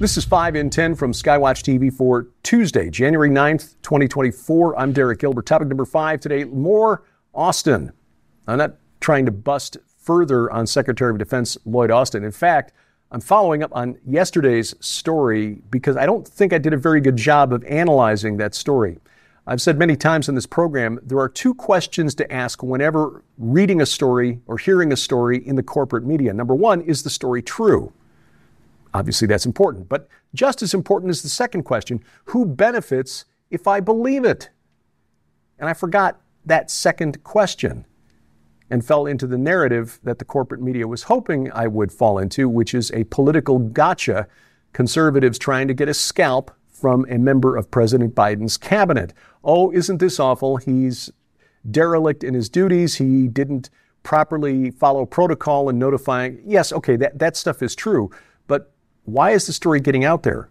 This is 5 in 10 from Skywatch TV for Tuesday, January 9th, 2024. I'm Derek Gilbert. Topic number five today more Austin. I'm not trying to bust further on Secretary of Defense Lloyd Austin. In fact, I'm following up on yesterday's story because I don't think I did a very good job of analyzing that story. I've said many times in this program, there are two questions to ask whenever reading a story or hearing a story in the corporate media. Number one, is the story true? Obviously, that's important. But just as important is the second question who benefits if I believe it? And I forgot that second question and fell into the narrative that the corporate media was hoping I would fall into, which is a political gotcha. Conservatives trying to get a scalp from a member of President Biden's cabinet. Oh, isn't this awful? He's derelict in his duties. He didn't properly follow protocol in notifying. Yes, okay, that, that stuff is true. Why is the story getting out there?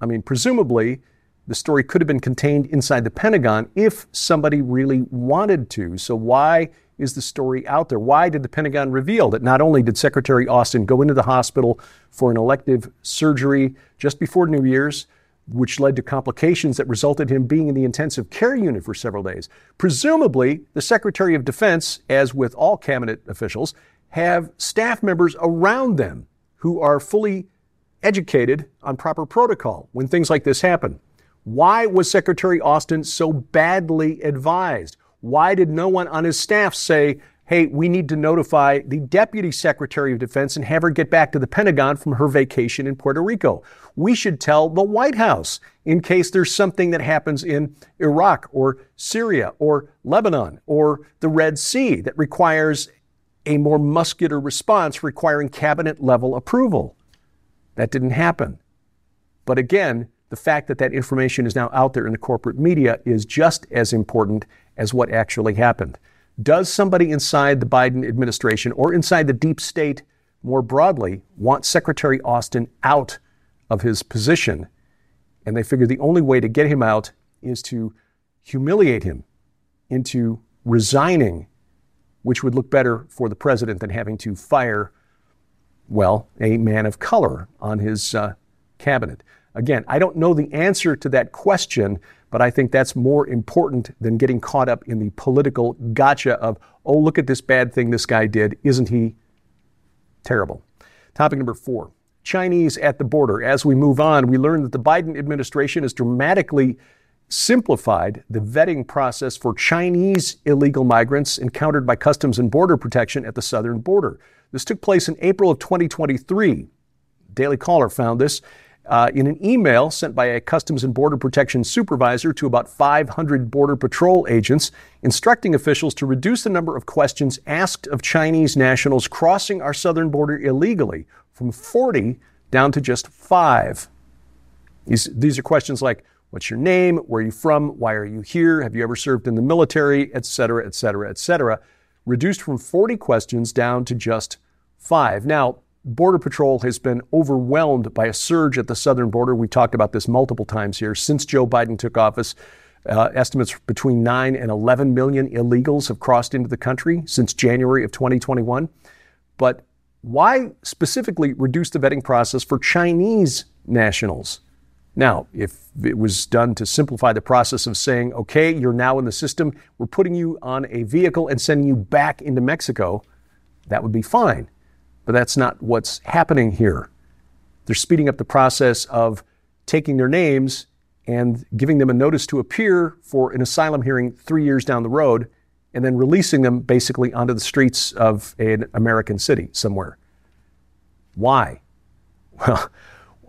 I mean, presumably, the story could have been contained inside the Pentagon if somebody really wanted to. So, why is the story out there? Why did the Pentagon reveal that not only did Secretary Austin go into the hospital for an elective surgery just before New Year's, which led to complications that resulted in him being in the intensive care unit for several days. Presumably, the Secretary of Defense, as with all cabinet officials, have staff members around them who are fully educated on proper protocol when things like this happen. Why was Secretary Austin so badly advised? Why did no one on his staff say, hey, we need to notify the Deputy Secretary of Defense and have her get back to the Pentagon from her vacation in Puerto Rico? We should tell the White House in case there's something that happens in Iraq or Syria or Lebanon or the Red Sea that requires a more muscular response requiring cabinet level approval. That didn't happen. But again, the fact that that information is now out there in the corporate media is just as important as what actually happened. Does somebody inside the Biden administration or inside the deep state more broadly want Secretary Austin out of his position? And they figure the only way to get him out is to humiliate him into resigning, which would look better for the president than having to fire well, a man of color on his uh, cabinet. Again, I don't know the answer to that question, but I think that's more important than getting caught up in the political gotcha of, oh, look at this bad thing this guy did. Isn't he terrible? Topic number four Chinese at the border. As we move on, we learn that the Biden administration has dramatically simplified the vetting process for Chinese illegal migrants encountered by Customs and Border Protection at the southern border. This took place in April of 2023. Daily Caller found this uh, in an email sent by a Customs and Border Protection supervisor to about 500 Border Patrol agents, instructing officials to reduce the number of questions asked of Chinese nationals crossing our southern border illegally from 40 down to just five. These, these are questions like What's your name? Where are you from? Why are you here? Have you ever served in the military? Et cetera, et cetera, et cetera. Reduced from 40 questions down to just five. Now, Border Patrol has been overwhelmed by a surge at the southern border. We've talked about this multiple times here. Since Joe Biden took office, uh, estimates between 9 and 11 million illegals have crossed into the country since January of 2021. But why specifically reduce the vetting process for Chinese nationals? Now, if it was done to simplify the process of saying, okay, you're now in the system, we're putting you on a vehicle and sending you back into Mexico, that would be fine. But that's not what's happening here. They're speeding up the process of taking their names and giving them a notice to appear for an asylum hearing three years down the road and then releasing them basically onto the streets of an American city somewhere. Why? Well,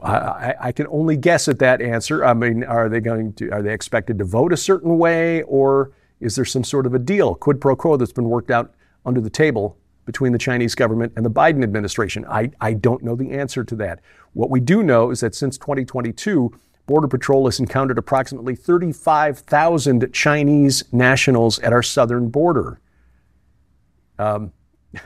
I, I, can only guess at that answer. I mean, are they going to, are they expected to vote a certain way or is there some sort of a deal, quid pro quo that's been worked out under the table between the Chinese government and the Biden administration? I, I don't know the answer to that. What we do know is that since 2022, Border Patrol has encountered approximately 35,000 Chinese nationals at our southern border. Um,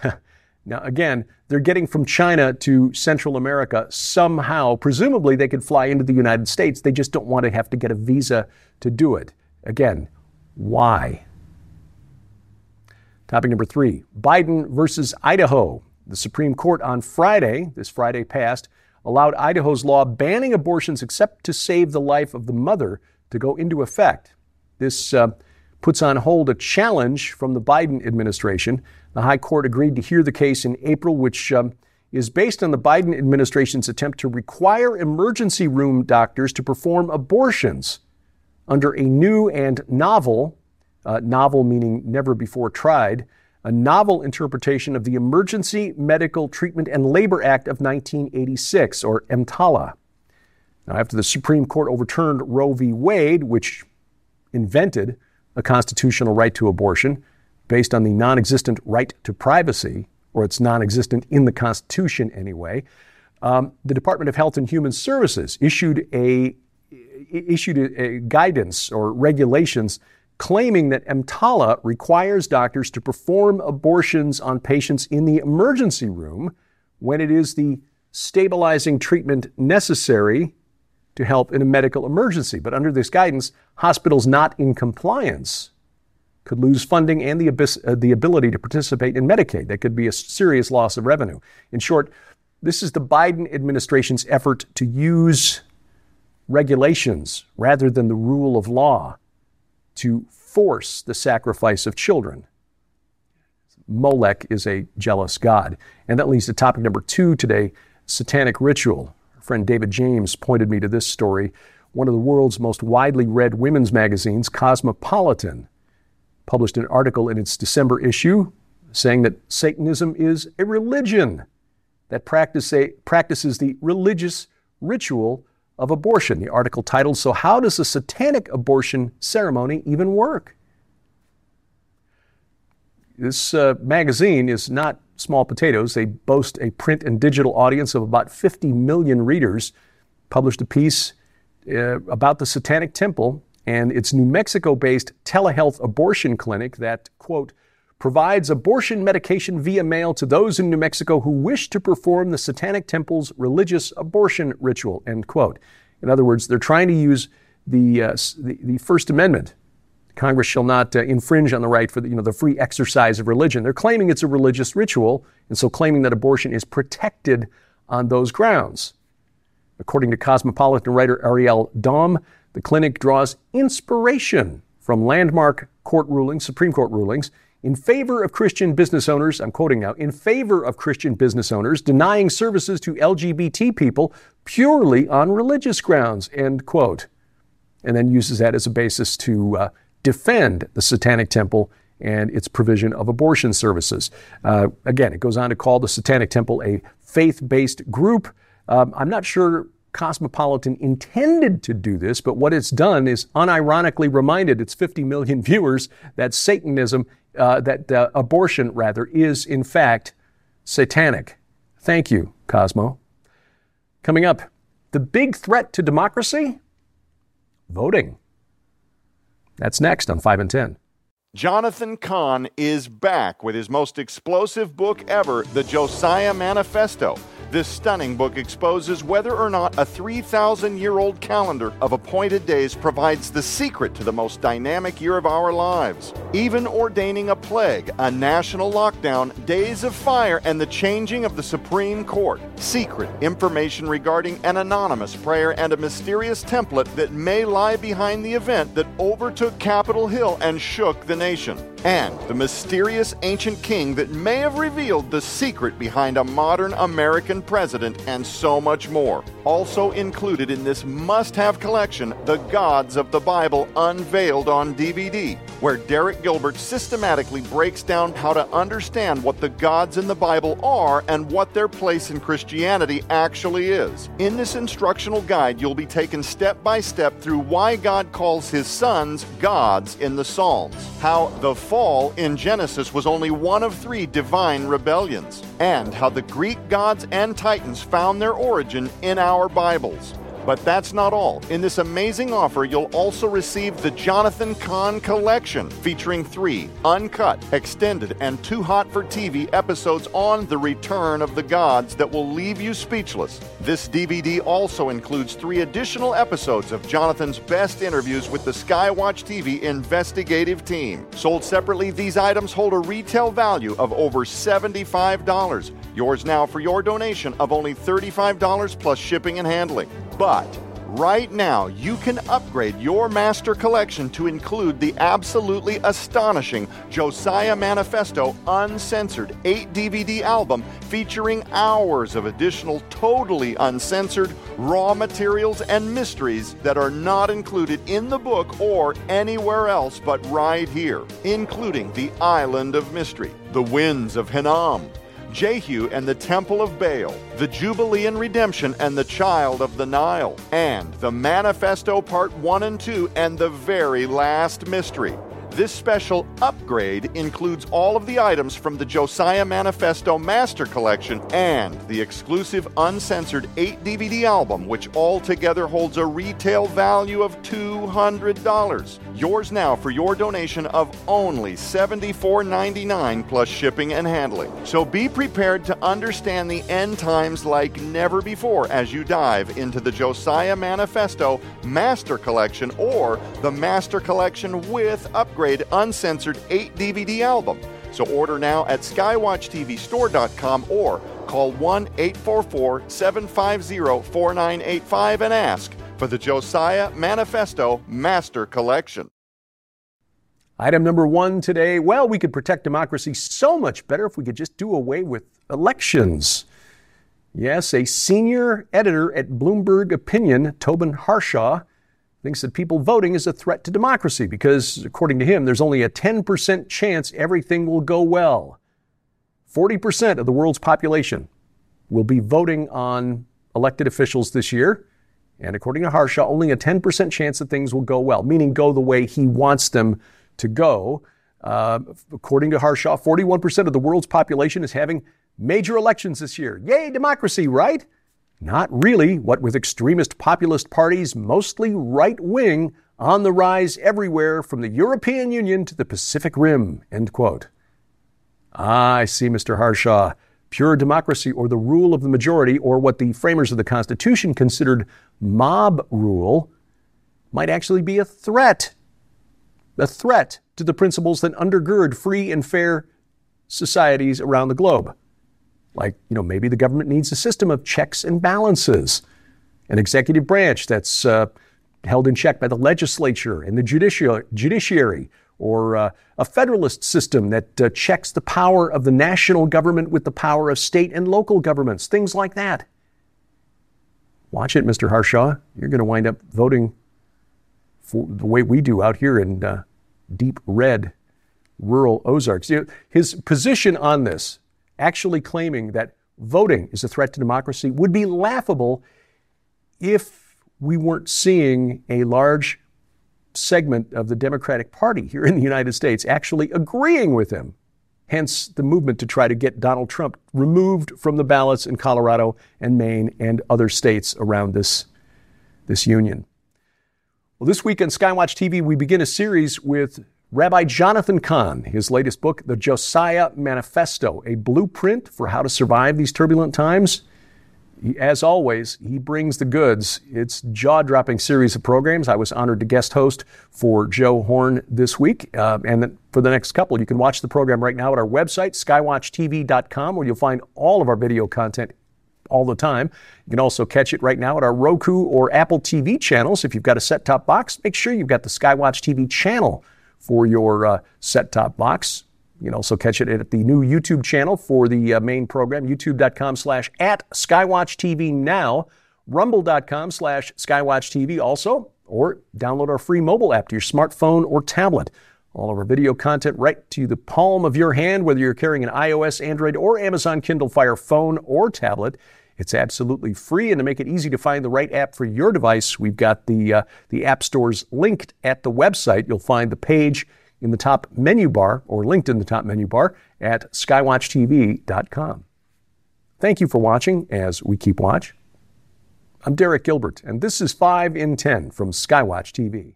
Now, again, they're getting from China to Central America somehow. Presumably, they could fly into the United States. They just don't want to have to get a visa to do it. Again, why? Topic number three Biden versus Idaho. The Supreme Court on Friday, this Friday passed, allowed Idaho's law banning abortions except to save the life of the mother to go into effect. This uh, puts on hold a challenge from the Biden administration. The High Court agreed to hear the case in April, which um, is based on the Biden administration's attempt to require emergency room doctors to perform abortions under a new and novel, uh, novel meaning never before tried, a novel interpretation of the Emergency Medical Treatment and Labor Act of 1986, or EMTALA. Now, after the Supreme Court overturned Roe v. Wade, which invented a constitutional right to abortion based on the non existent right to privacy, or it's non existent in the Constitution anyway, um, the Department of Health and Human Services issued a issued a, a guidance or regulations claiming that EMTALA requires doctors to perform abortions on patients in the emergency room when it is the stabilizing treatment necessary to help in a medical emergency. But under this guidance, hospitals not in compliance could lose funding and the, uh, the ability to participate in Medicaid. That could be a serious loss of revenue. In short, this is the Biden administration's effort to use regulations rather than the rule of law to force the sacrifice of children. Molech is a jealous God. And that leads to topic number two today satanic ritual. Friend David James pointed me to this story. One of the world's most widely read women's magazines, Cosmopolitan, published an article in its December issue saying that Satanism is a religion that practice a, practices the religious ritual of abortion. The article titled, So How Does a Satanic Abortion Ceremony Even Work? This uh, magazine is not small potatoes. They boast a print and digital audience of about 50 million readers. Published a piece uh, about the Satanic Temple and its New Mexico based telehealth abortion clinic that, quote, provides abortion medication via mail to those in New Mexico who wish to perform the Satanic Temple's religious abortion ritual, end quote. In other words, they're trying to use the, uh, the, the, First Amendment. Congress shall not uh, infringe on the right for the, you know, the free exercise of religion. They're claiming it's a religious ritual, and so claiming that abortion is protected on those grounds. According to cosmopolitan writer Ariel Dom, the clinic draws inspiration from landmark court rulings, Supreme Court rulings, in favor of Christian business owners, I'm quoting now, in favor of Christian business owners denying services to LGBT people purely on religious grounds, end quote. And then uses that as a basis to uh, defend the Satanic Temple and its provision of abortion services. Uh, again, it goes on to call the Satanic Temple a faith based group. Um, I'm not sure Cosmopolitan intended to do this, but what it's done is unironically reminded its 50 million viewers that Satanism, uh, that uh, abortion rather, is in fact satanic. Thank you, Cosmo. Coming up, the big threat to democracy? Voting. That's next on 5 in 10. Jonathan Cahn is back with his most explosive book ever, The Josiah Manifesto. This stunning book exposes whether or not a 3,000 year old calendar of appointed days provides the secret to the most dynamic year of our lives. Even ordaining a plague, a national lockdown, days of fire, and the changing of the Supreme Court. Secret information regarding an anonymous prayer and a mysterious template that may lie behind the event that overtook Capitol Hill and shook the nation and the mysterious ancient king that may have revealed the secret behind a modern American president, and so much more. Also included in this must have collection, The Gods of the Bible Unveiled on DVD, where Derek Gilbert systematically breaks down how to understand what the gods in the Bible are and what their place in Christianity actually is. In this instructional guide, you'll be taken step by step through why God calls his sons gods in the Psalms, how the fall in Genesis was only one of three divine rebellions, and how the Greek gods and titans found their origin in our Bibles. But that's not all. In this amazing offer, you'll also receive the Jonathan Cahn Collection, featuring three uncut, extended, and too hot for TV episodes on the return of the gods that will leave you speechless. This DVD also includes three additional episodes of Jonathan's best interviews with the Skywatch TV investigative team. Sold separately, these items hold a retail value of over $75. Yours now for your donation of only $35 plus shipping and handling. But Right now, you can upgrade your master collection to include the absolutely astonishing Josiah Manifesto Uncensored 8 DVD album featuring hours of additional totally uncensored raw materials and mysteries that are not included in the book or anywhere else but right here, including The Island of Mystery, The Winds of Hinnom, Jehu and the Temple of Baal, the Jubilee and Redemption and the Child of the Nile, and the Manifesto Part 1 and 2 and the very last mystery. This special upgrade includes all of the items from the Josiah Manifesto Master Collection and the exclusive uncensored 8 DVD album, which altogether holds a retail value of $200. Yours now for your donation of only $74.99 plus shipping and handling. So be prepared to understand the end times like never before as you dive into the Josiah Manifesto Master Collection or the Master Collection with upgrade uncensored 8 DVD album. So order now at skywatchtvstore.com or call 1 844 750 4985 and ask for the Josiah Manifesto Master Collection. Item number one today well, we could protect democracy so much better if we could just do away with elections. Yes, a senior editor at Bloomberg Opinion, Tobin Harshaw, thinks that people voting is a threat to democracy because, according to him, there's only a 10% chance everything will go well. 40% of the world's population will be voting on elected officials this year. And according to Harshaw, only a 10% chance that things will go well, meaning go the way he wants them to go. Uh, according to Harshaw, 41% of the world's population is having major elections this year. Yay, democracy, right? Not really, what with extremist populist parties, mostly right wing, on the rise everywhere from the European Union to the Pacific Rim. End quote. Ah, I see, Mr. Harshaw. Pure democracy or the rule of the majority, or what the framers of the Constitution considered mob rule, might actually be a threat. A threat to the principles that undergird free and fair societies around the globe. Like, you know, maybe the government needs a system of checks and balances, an executive branch that's uh, held in check by the legislature and the judiciary, or uh, a federalist system that uh, checks the power of the national government with the power of state and local governments, things like that. Watch it, Mr. Harshaw. You're going to wind up voting for the way we do out here in uh, deep red rural Ozarks. You know, his position on this actually claiming that voting is a threat to democracy would be laughable if we weren't seeing a large segment of the Democratic Party here in the United States actually agreeing with him. Hence the movement to try to get Donald Trump removed from the ballots in Colorado and Maine and other states around this, this union. Well, this week on Skywatch TV, we begin a series with Rabbi Jonathan Cahn, his latest book, The Josiah Manifesto, a blueprint for how to survive these turbulent times. He, as always, he brings the goods. It's jaw-dropping series of programs. I was honored to guest host for Joe Horn this week, uh, and for the next couple, you can watch the program right now at our website, skywatchtv.com, where you'll find all of our video content all the time. You can also catch it right now at our Roku or Apple TV channels. If you've got a set-top box, make sure you've got the Skywatch TV channel for your uh, set top box. You can also catch it at the new YouTube channel for the uh, main program, youtube.com slash at Skywatch TV now, rumble.com slash Skywatch TV also, or download our free mobile app to your smartphone or tablet. All of our video content right to the palm of your hand, whether you're carrying an iOS, Android, or Amazon Kindle Fire phone or tablet. It's absolutely free, and to make it easy to find the right app for your device, we've got the uh, the app stores linked at the website. You'll find the page in the top menu bar, or linked in the top menu bar at skywatchtv.com. Thank you for watching as we keep watch. I'm Derek Gilbert, and this is 5 in 10 from Skywatch TV.